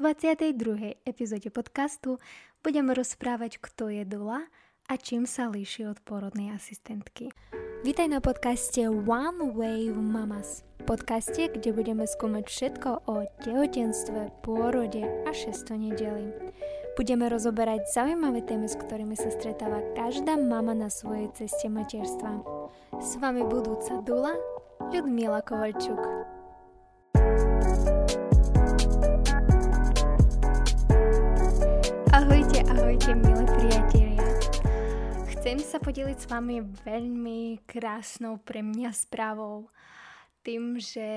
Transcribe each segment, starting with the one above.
22. epizóde podcastu budeme rozprávať, kto je Dula a čím sa líši od porodnej asistentky. Vítaj na podcaste One Wave Mamas. Podcaste, kde budeme skúmať všetko o tehotenstve, pôrode a šesto nedeli. Budeme rozoberať zaujímavé témy, s ktorými sa stretáva každá mama na svojej ceste materstva. S vami budúca Dula, Ľudmila Kovalčuk. Ahojte, milé priatelia. Chcem sa podeliť s vami veľmi krásnou pre mňa správou. Tým, že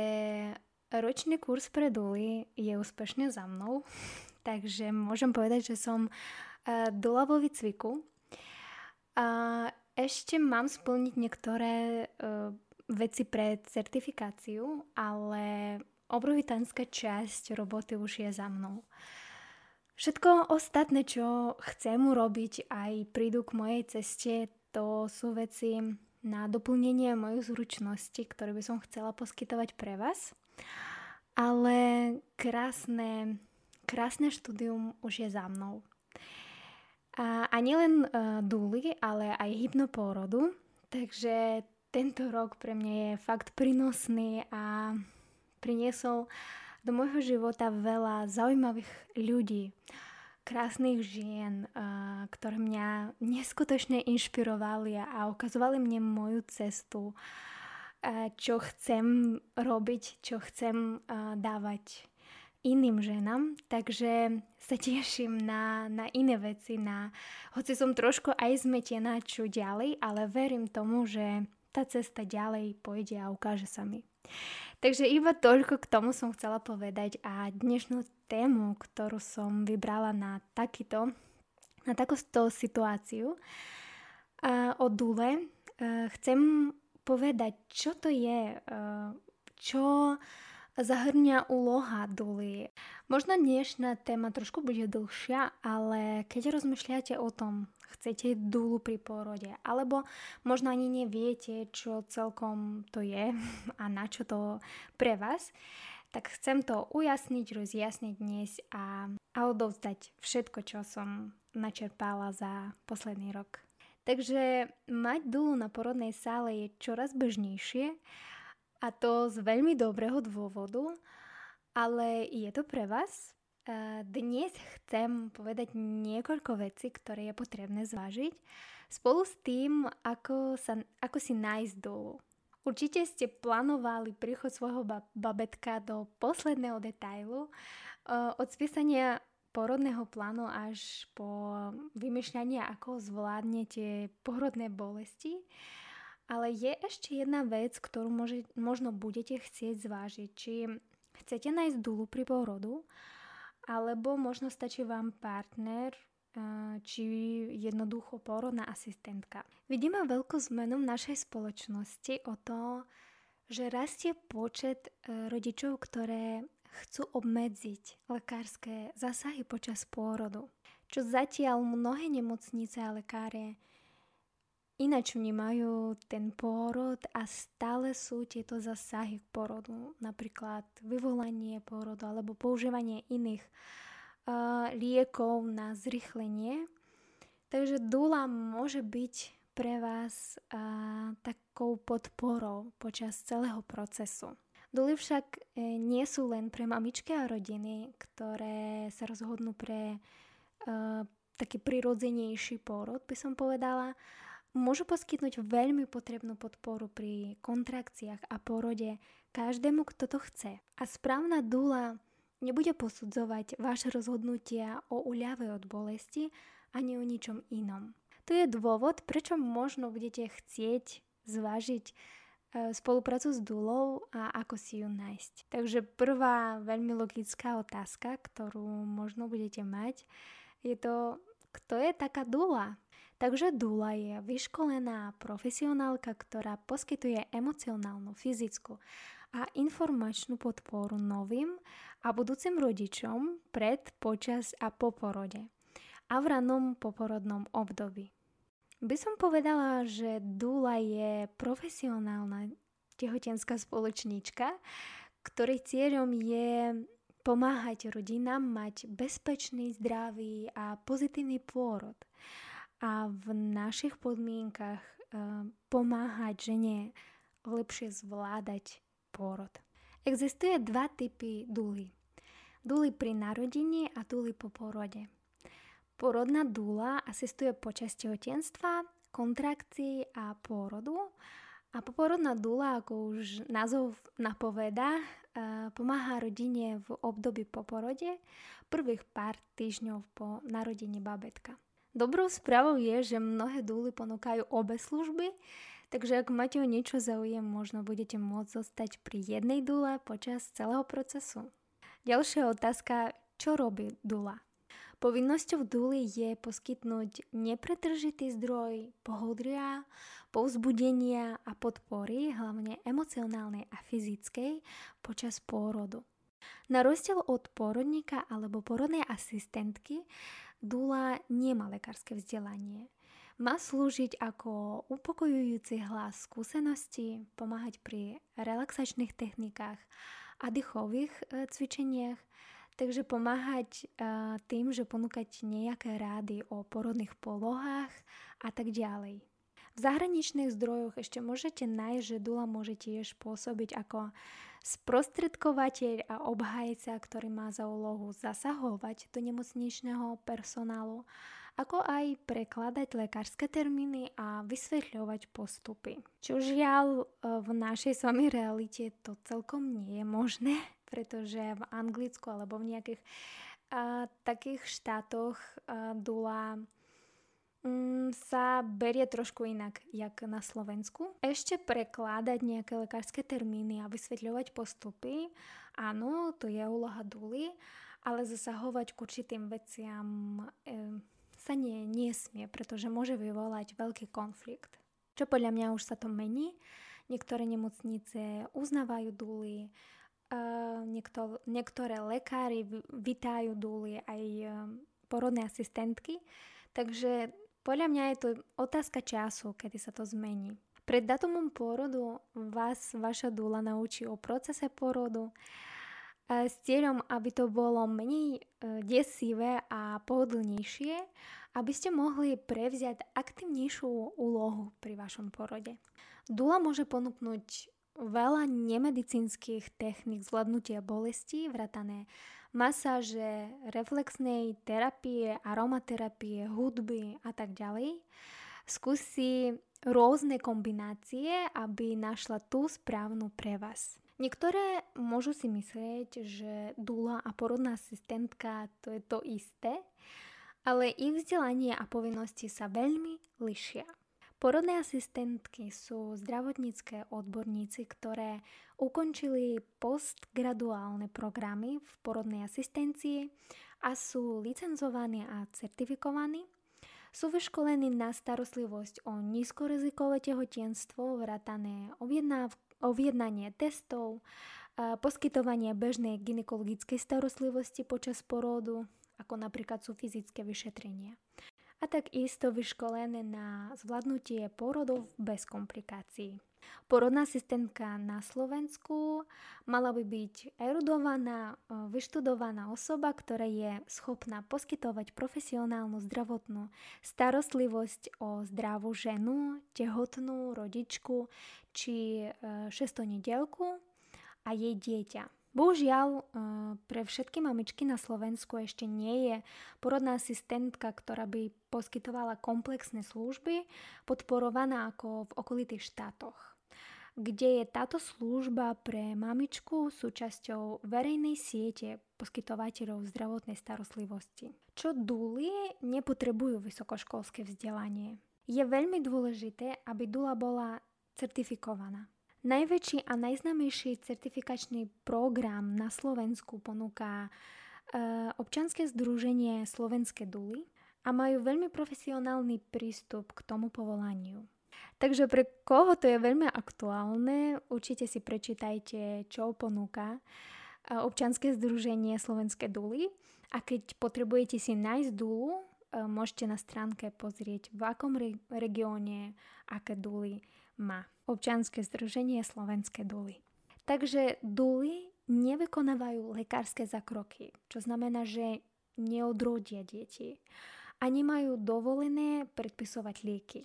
ročný kurz pre Duly je úspešne za mnou, takže môžem povedať, že som uh, Dula vo výcviku. A ešte mám splniť niektoré uh, veci pre certifikáciu, ale obrovitánska časť roboty už je za mnou. Všetko ostatné, čo chcem urobiť, aj prídu k mojej ceste, to sú veci na doplnenie mojich zručností, ktoré by som chcela poskytovať pre vás. Ale krásne, krásne štúdium už je za mnou. A, a nielen uh, dúly, ale aj hypnopôrodu. Takže tento rok pre mňa je fakt prínosný a priniesol uh, do môjho života veľa zaujímavých ľudí, krásnych žien, ktoré mňa neskutočne inšpirovali a ukazovali mne moju cestu, čo chcem robiť, čo chcem dávať iným ženám, takže sa teším na, na iné veci, na, hoci som trošku aj zmetená, čo ďalej, ale verím tomu, že tá cesta ďalej pôjde a ukáže sa mi. Takže iba toľko k tomu som chcela povedať a dnešnú tému, ktorú som vybrala na takýto, na takúto situáciu a o dule, chcem povedať, čo to je, čo zahrňa úloha duly. Možno dnešná téma trošku bude dlhšia, ale keď rozmýšľate o tom, chcete dúlu pri pôrode, alebo možno ani neviete, čo celkom to je a na čo to pre vás, tak chcem to ujasniť, rozjasniť dnes a, a odovzdať všetko, čo som načerpala za posledný rok. Takže mať dulu na porodnej sále je čoraz bežnejšie a to z veľmi dobrého dôvodu, ale je to pre vás? Dnes chcem povedať niekoľko vecí, ktoré je potrebné zvážiť spolu s tým, ako, sa, ako si nájsť dolu. Určite ste plánovali príchod svojho babetka do posledného detailu, od spísania porodného plánu až po vymýšľanie, ako zvládnete porodné bolesti. Ale je ešte jedna vec, ktorú môže, možno budete chcieť zvážiť. Či chcete nájsť dulu pri porodu, alebo možno stačí vám partner, či jednoducho porodná asistentka. Vidíme veľkú zmenu v našej spoločnosti o to, že rastie počet e, rodičov, ktoré chcú obmedziť lekárske zásahy počas pôrodu, čo zatiaľ mnohé nemocnice a lekáre ináč vnímajú ten pôrod a stále sú tieto zasahy k porodu, napríklad vyvolanie pôrodu alebo používanie iných uh, liekov na zrychlenie. Takže dula môže byť pre vás uh, takou podporou počas celého procesu. Duly však e, nie sú len pre mamičky a rodiny, ktoré sa rozhodnú pre uh, taký prirodzenejší pôrod, by som povedala, môžu poskytnúť veľmi potrebnú podporu pri kontrakciách a porode každému, kto to chce. A správna dula nebude posudzovať vaše rozhodnutia o uľave od bolesti ani o ničom inom. To je dôvod, prečo možno budete chcieť zvážiť e, spoluprácu s dulou a ako si ju nájsť. Takže prvá veľmi logická otázka, ktorú možno budete mať, je to, kto je taká dula? Takže Dula je vyškolená profesionálka, ktorá poskytuje emocionálnu, fyzickú a informačnú podporu novým a budúcim rodičom pred, počas a po porode a v ranom poporodnom období. By som povedala, že Dula je profesionálna tehotenská spoločníčka, ktorej cieľom je pomáhať rodinám mať bezpečný, zdravý a pozitívny pôrod a v našich podmienkach uh, pomáhať žene lepšie zvládať pôrod. Existuje dva typy dúly. Dúly pri narodení a dúly po porode. Porodná dúla asistuje počas tehotenstva, kontrakcií a pôrodu a poporodná dúla, ako už názov napoveda, pomáha rodine v období po porode prvých pár týždňov po narodení babetka. Dobrou správou je, že mnohé dúly ponúkajú obe služby, takže ak máte o niečo záujem, možno budete môcť zostať pri jednej dúle počas celého procesu. Ďalšia otázka, čo robí dúla? Povinnosťou dúly je poskytnúť nepretržitý zdroj pohodria, povzbudenia a podpory, hlavne emocionálnej a fyzickej, počas pôrodu. Na rozdiel od pôrodníka alebo porodnej asistentky Dula nemá lekárske vzdelanie. Má slúžiť ako upokojujúci hlas skúsenosti, pomáhať pri relaxačných technikách a dýchových e, cvičeniach, takže pomáhať e, tým, že ponúkať nejaké rády o porodných polohách a tak ďalej. V zahraničných zdrojoch ešte môžete nájsť, že Dula môže tiež pôsobiť ako sprostredkovateľ a obhajca, ktorý má za úlohu zasahovať do nemocničného personálu, ako aj prekladať lekárske termíny a vysvetľovať postupy. Čo žiaľ e, v našej sami realite to celkom nie je možné, pretože v Anglicku alebo v nejakých a, takých štátoch a, dula sa berie trošku inak, jak na Slovensku. Ešte prekládať nejaké lekárske termíny a vysvetľovať postupy, áno, to je úloha duly, ale zasahovať k určitým veciam e, sa nie, nesmie, pretože môže vyvolať veľký konflikt. Čo podľa mňa už sa to mení. Niektoré nemocnice uznávajú duly, niekto, niektoré lekári vítajú duly aj e, porodné asistentky, takže podľa mňa je to otázka času, kedy sa to zmení. Pred datumom pôrodu vás vaša dúla naučí o procese pôrodu s cieľom, aby to bolo menej e, desivé a pohodlnejšie, aby ste mohli prevziať aktivnejšiu úlohu pri vašom porode. Dula môže ponúknuť veľa nemedicínskych technik zvládnutia bolesti, vratané masáže, reflexnej terapie, aromaterapie, hudby a tak ďalej. Skúsi rôzne kombinácie, aby našla tú správnu pre vás. Niektoré môžu si myslieť, že dula a porodná asistentka to je to isté, ale ich vzdelanie a povinnosti sa veľmi lišia. Porodné asistentky sú zdravotnícke odborníci, ktoré ukončili postgraduálne programy v porodnej asistencii a sú licenzovaní a certifikovaní. Sú vyškolení na starostlivosť o nízkorizikové tehotenstvo, vratané objednanie testov, poskytovanie bežnej gynekologickej starostlivosti počas porodu, ako napríklad sú fyzické vyšetrenia a takisto vyškolené na zvládnutie porodov bez komplikácií. Porodná asistentka na Slovensku mala by byť erudovaná, e, vyštudovaná osoba, ktorá je schopná poskytovať profesionálnu zdravotnú starostlivosť o zdravú ženu, tehotnú, rodičku či e, šestonedelku a jej dieťa. Bohužiaľ, eh, pre všetky mamičky na Slovensku ešte nie je porodná asistentka, ktorá by poskytovala komplexné služby, podporovaná ako v okolitých štátoch kde je táto služba pre mamičku súčasťou verejnej siete poskytovateľov zdravotnej starostlivosti. Čo dúly nepotrebujú vysokoškolské vzdelanie. Je veľmi dôležité, aby dula bola certifikovaná. Najväčší a najznámejší certifikačný program na Slovensku ponúka e, občanské združenie Slovenské duly a majú veľmi profesionálny prístup k tomu povolaniu. Takže pre koho to je veľmi aktuálne, určite si prečítajte, čo ponúka e, občanské združenie Slovenské duly a keď potrebujete si nájsť dulu, e, môžete na stránke pozrieť, v akom re- regióne aké duly má občianske združenie Slovenské duly. Takže duly nevykonávajú lekárske zakroky, čo znamená, že neodrodia deti a nemajú dovolené predpisovať lieky.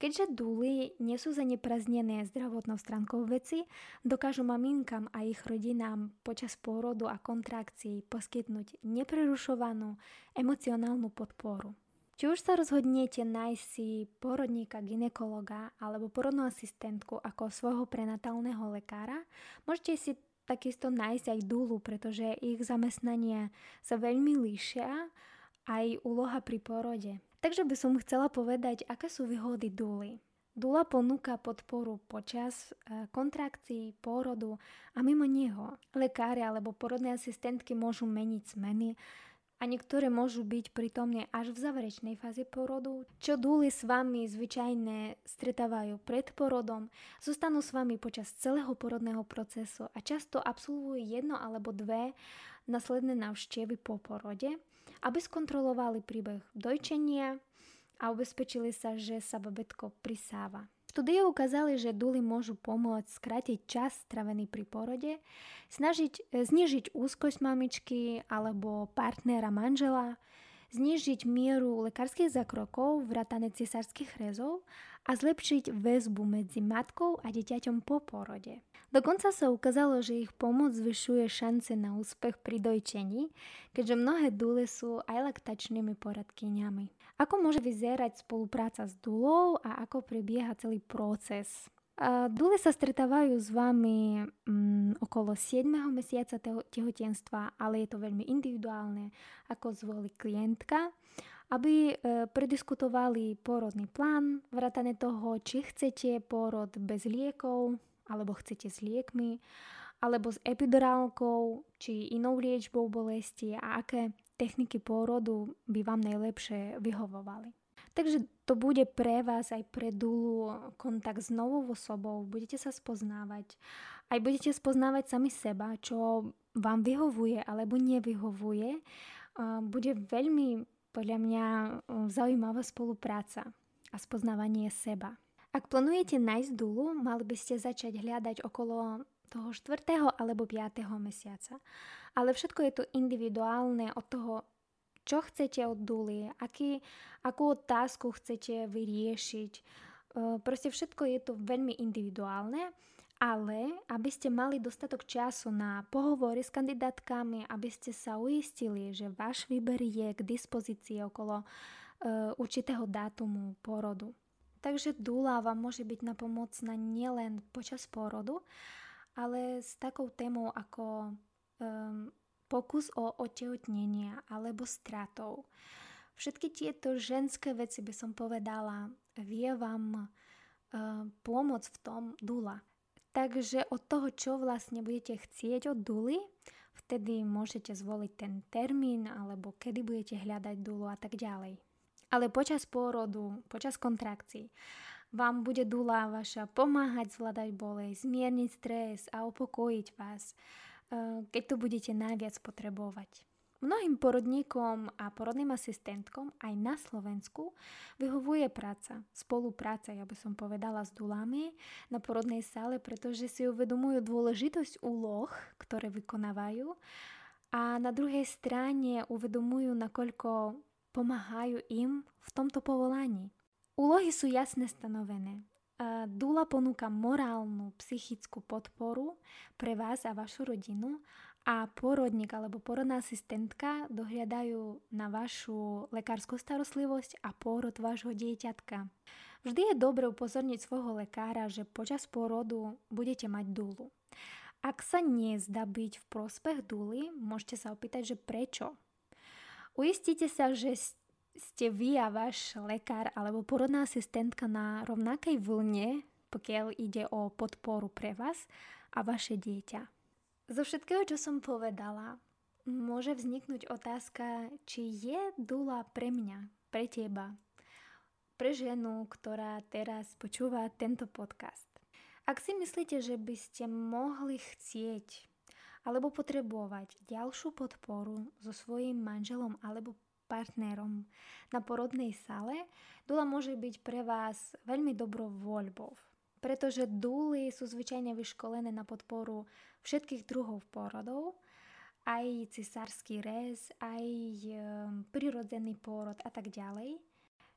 Keďže dúly nie sú zanepraznené zdravotnou stránkou veci, dokážu maminkám a ich rodinám počas pôrodu a kontrakcií poskytnúť neprerušovanú emocionálnu podporu. Či už sa rozhodnete nájsť si porodníka, ginekologa alebo porodnú asistentku ako svojho prenatálneho lekára, môžete si takisto nájsť aj dúlu, pretože ich zamestnania sa veľmi líšia aj úloha pri porode. Takže by som chcela povedať, aké sú výhody dúly. Dula ponúka podporu počas e, kontrakcií, pôrodu a mimo neho. Lekári alebo porodné asistentky môžu meniť zmeny a niektoré môžu byť prítomné až v záverečnej fáze porodu. Čo dúly s vami zvyčajne stretávajú pred porodom, zostanú s vami počas celého porodného procesu a často absolvujú jedno alebo dve nasledné návštevy po porode aby skontrolovali príbeh dojčenia a ubezpečili sa, že sa babetko prisáva. Štúdie ukázali, že duly môžu pomôcť skrátiť čas stravený pri porode, snažiť, e, znižiť úzkosť mamičky alebo partnera manžela, znižiť mieru lekárskych zakrokov, vrátane cesárskych rezov a zlepšiť väzbu medzi matkou a dieťaťom po porode. Dokonca sa ukázalo, že ich pomoc zvyšuje šance na úspech pri dojčení, keďže mnohé dule sú aj laktačnými poradkyňami. Ako môže vyzerať spolupráca s dulou a ako prebieha celý proces? Dule sa stretávajú s vami um, okolo 7. mesiaca tehotenstva, ale je to veľmi individuálne, ako zvolí klientka aby e, prediskutovali pôrodný plán, vrátane toho, či chcete pôrod bez liekov, alebo chcete s liekmi, alebo s epidurálkou, či inou liečbou bolesti a aké techniky pôrodu by vám najlepšie vyhovovali. Takže to bude pre vás aj pre dulu kontakt s novou osobou, budete sa spoznávať. Aj budete spoznávať sami seba, čo vám vyhovuje alebo nevyhovuje. Bude veľmi podľa mňa zaujímavá spolupráca a spoznávanie seba. Ak plánujete nájsť dulu, mali by ste začať hľadať okolo toho 4. alebo 5. mesiaca. Ale všetko je to individuálne od toho, čo chcete od duly, aký, akú otázku chcete vyriešiť. E, proste všetko je to veľmi individuálne, ale aby ste mali dostatok času na pohovory s kandidátkami, aby ste sa uistili, že váš výber je k dispozícii okolo uh, určitého dátumu porodu. Takže dúla vám môže byť napomocná nielen počas pôrodu, ale s takou témou ako um, pokus o otehotnenie alebo stratou. Všetky tieto ženské veci by som povedala, vie vám uh, pomôcť v tom dula. Takže od toho, čo vlastne budete chcieť od duly, vtedy môžete zvoliť ten termín alebo kedy budete hľadať dulu a tak ďalej. Ale počas pôrodu, počas kontrakcií vám bude dula vaša pomáhať zvládať bolesť, zmierniť stres a upokojiť vás, eh, keď to budete najviac potrebovať. Mnohým porodníkom a porodným asistentkom aj na Slovensku vyhovuje práca, spolupráca, ja by som povedala, s dulami na porodnej sále, pretože si uvedomujú dôležitosť úloh, ktoré vykonávajú a na druhej strane uvedomujú, nakoľko pomáhajú im v tomto povolaní. Úlohy sú jasne stanovené. Dula ponúka morálnu, psychickú podporu pre vás a vašu rodinu a porodník alebo porodná asistentka dohľadajú na vašu lekárskú starostlivosť a pôrod vášho dieťatka. Vždy je dobre upozorniť svojho lekára, že počas pôrodu budete mať dúlu. Ak sa nezdá byť v prospech dúly, môžete sa opýtať, že prečo. Uistite sa, že ste vy a váš lekár alebo porodná asistentka na rovnakej vlne, pokiaľ ide o podporu pre vás a vaše dieťa. Zo všetkého, čo som povedala, môže vzniknúť otázka, či je dula pre mňa, pre teba, pre ženu, ktorá teraz počúva tento podcast. Ak si myslíte, že by ste mohli chcieť alebo potrebovať ďalšiu podporu so svojím manželom alebo partnerom na porodnej sále, dula môže byť pre vás veľmi dobrou voľbou. pretože dúly sú zvyčajne vyškolené na podporu všetkých druhov porodov, aj cisársky rez, aj prirodzený pôrod a tak ďalej.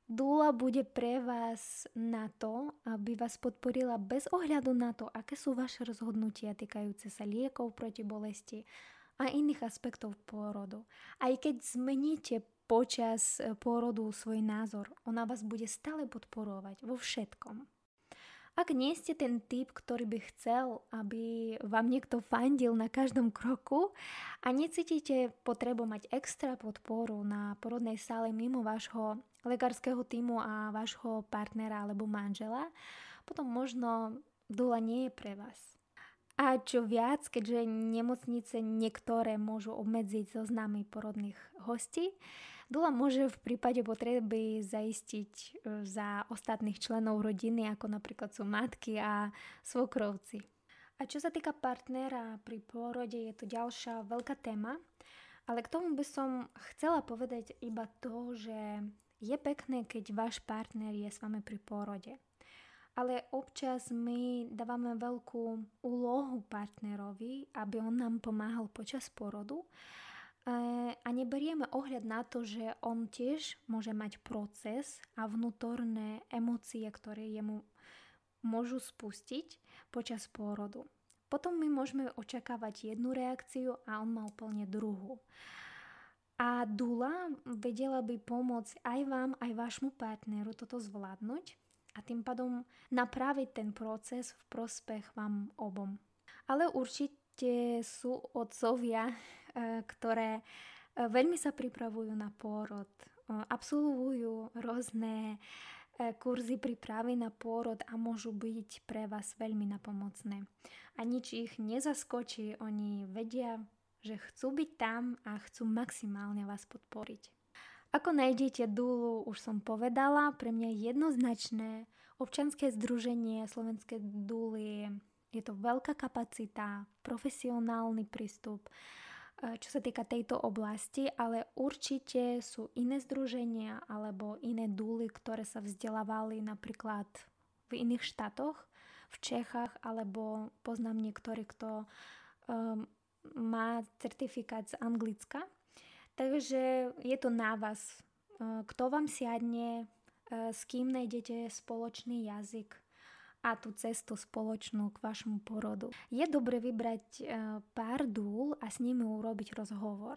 Dúla bude pre vás na to, aby vás podporila bez ohľadu na to, aké sú vaše rozhodnutia týkajúce sa liekov proti bolesti a iných aspektov pôrodu. Aj keď zmeníte počas pôrodu svoj názor, ona vás bude stále podporovať vo všetkom. Ak nie ste ten typ, ktorý by chcel, aby vám niekto fandil na každom kroku a necítite potrebu mať extra podporu na porodnej sále mimo vášho lekárskeho týmu a vášho partnera alebo manžela, potom možno dula nie je pre vás. A čo viac, keďže nemocnice niektoré môžu obmedziť zoznamy porodných hostí, Dula môže v prípade potreby zaistiť e, za ostatných členov rodiny, ako napríklad sú matky a svokrovci. A čo sa týka partnera pri pôrode, je to ďalšia veľká téma, ale k tomu by som chcela povedať iba to, že je pekné, keď váš partner je s vami pri pôrode. Ale občas my dávame veľkú úlohu partnerovi, aby on nám pomáhal počas porodu a neberieme ohľad na to, že on tiež môže mať proces a vnútorné emócie, ktoré jemu môžu spustiť počas pôrodu. Potom my môžeme očakávať jednu reakciu a on má úplne druhú. A dula vedela by pomôcť aj vám, aj vášmu partneru toto zvládnuť a tým pádom napraviť ten proces v prospech vám obom. Ale určite sú otcovia, E, ktoré e, veľmi sa pripravujú na pôrod, e, absolvujú rôzne kurzy prípravy na pôrod a môžu byť pre vás veľmi napomocné. A nič ich nezaskočí, oni vedia, že chcú byť tam a chcú maximálne vás podporiť. Ako nájdete Dulu, už som povedala, pre mňa jednoznačné občanské združenie Slovenské Dúly je to veľká kapacita, profesionálny prístup, čo sa týka tejto oblasti, ale určite sú iné združenia alebo iné dúly, ktoré sa vzdelávali napríklad v iných štátoch, v Čechách, alebo poznám niektorý, kto um, má certifikát z Anglicka. Takže je to na vás, uh, kto vám siadne, uh, s kým nájdete spoločný jazyk, a tú cestu spoločnú k vašmu porodu. Je dobre vybrať e, pár dúl a s nimi urobiť rozhovor.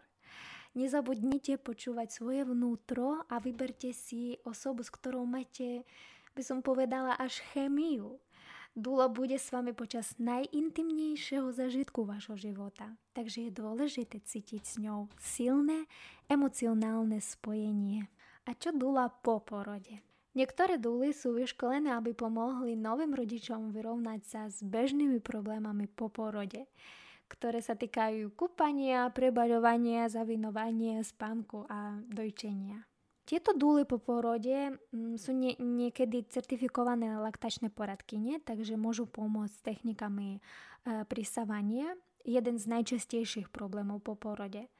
Nezabudnite počúvať svoje vnútro a vyberte si osobu, s ktorou máte, by som povedala, až chemiu. Dula bude s vami počas najintimnejšieho zažitku vašho života, takže je dôležité cítiť s ňou silné emocionálne spojenie. A čo Dula po porode? Niektoré dúly sú vyškolené, aby pomohli novým rodičom vyrovnať sa s bežnými problémami po porode, ktoré sa týkajú kúpania, prebaľovania, zavinovania, spánku a dojčenia. Tieto dúly po porode mm, sú nie, niekedy certifikované laktačné poradkyne, takže môžu pomôcť s technikami e, prisávania, jeden z najčastejších problémov po porode.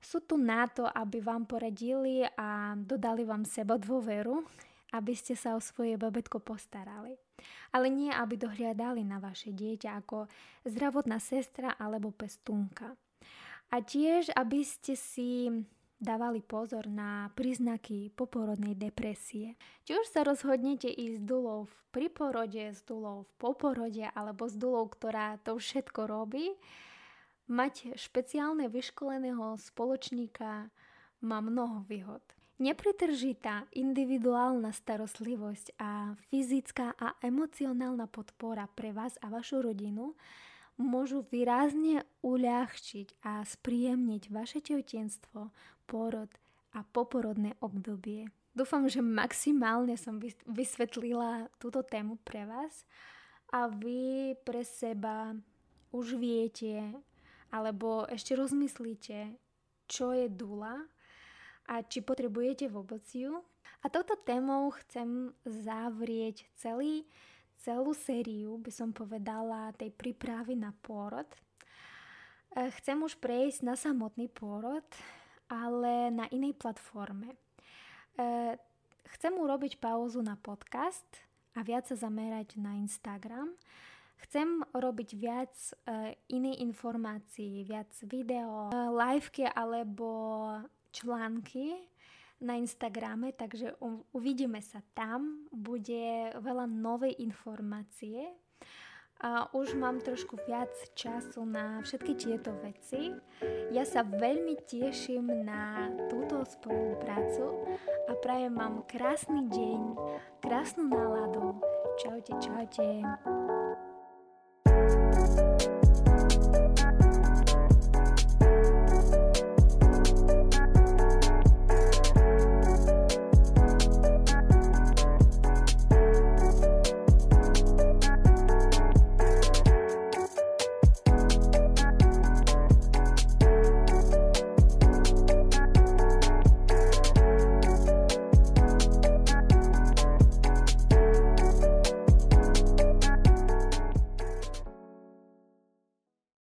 Sú tu na to, aby vám poradili a dodali vám seba dôveru, aby ste sa o svoje babetko postarali. Ale nie, aby dohliadali na vaše dieťa ako zdravotná sestra alebo pestúnka. A tiež, aby ste si dávali pozor na príznaky poporodnej depresie. Či už sa rozhodnete ísť s dulou v priporode, s dulou v poporode alebo s dulou, ktorá to všetko robí, mať špeciálne vyškoleného spoločníka má mnoho výhod. Nepretržitá individuálna starostlivosť a fyzická a emocionálna podpora pre vás a vašu rodinu môžu výrazne uľahčiť a spríjemniť vaše tehotenstvo, porod a poporodné obdobie. Dúfam, že maximálne som vysvetlila túto tému pre vás a vy pre seba už viete alebo ešte rozmyslíte, čo je dula a či potrebujete vôbec ju. A touto témou chcem zavrieť celý, celú sériu, by som povedala, tej prípravy na pôrod. E, chcem už prejsť na samotný pôrod, ale na inej platforme. E, chcem urobiť pauzu na podcast a viac sa zamerať na Instagram. Chcem robiť viac uh, inej informácií, viac video, uh, liveky alebo články na Instagrame, takže uvidíme sa tam. Bude veľa novej informácie a už mám trošku viac času na všetky tieto veci. Ja sa veľmi teším na túto spoluprácu a prajem vám krásny deň, krásnu náladu. Čaute, čaute. thank you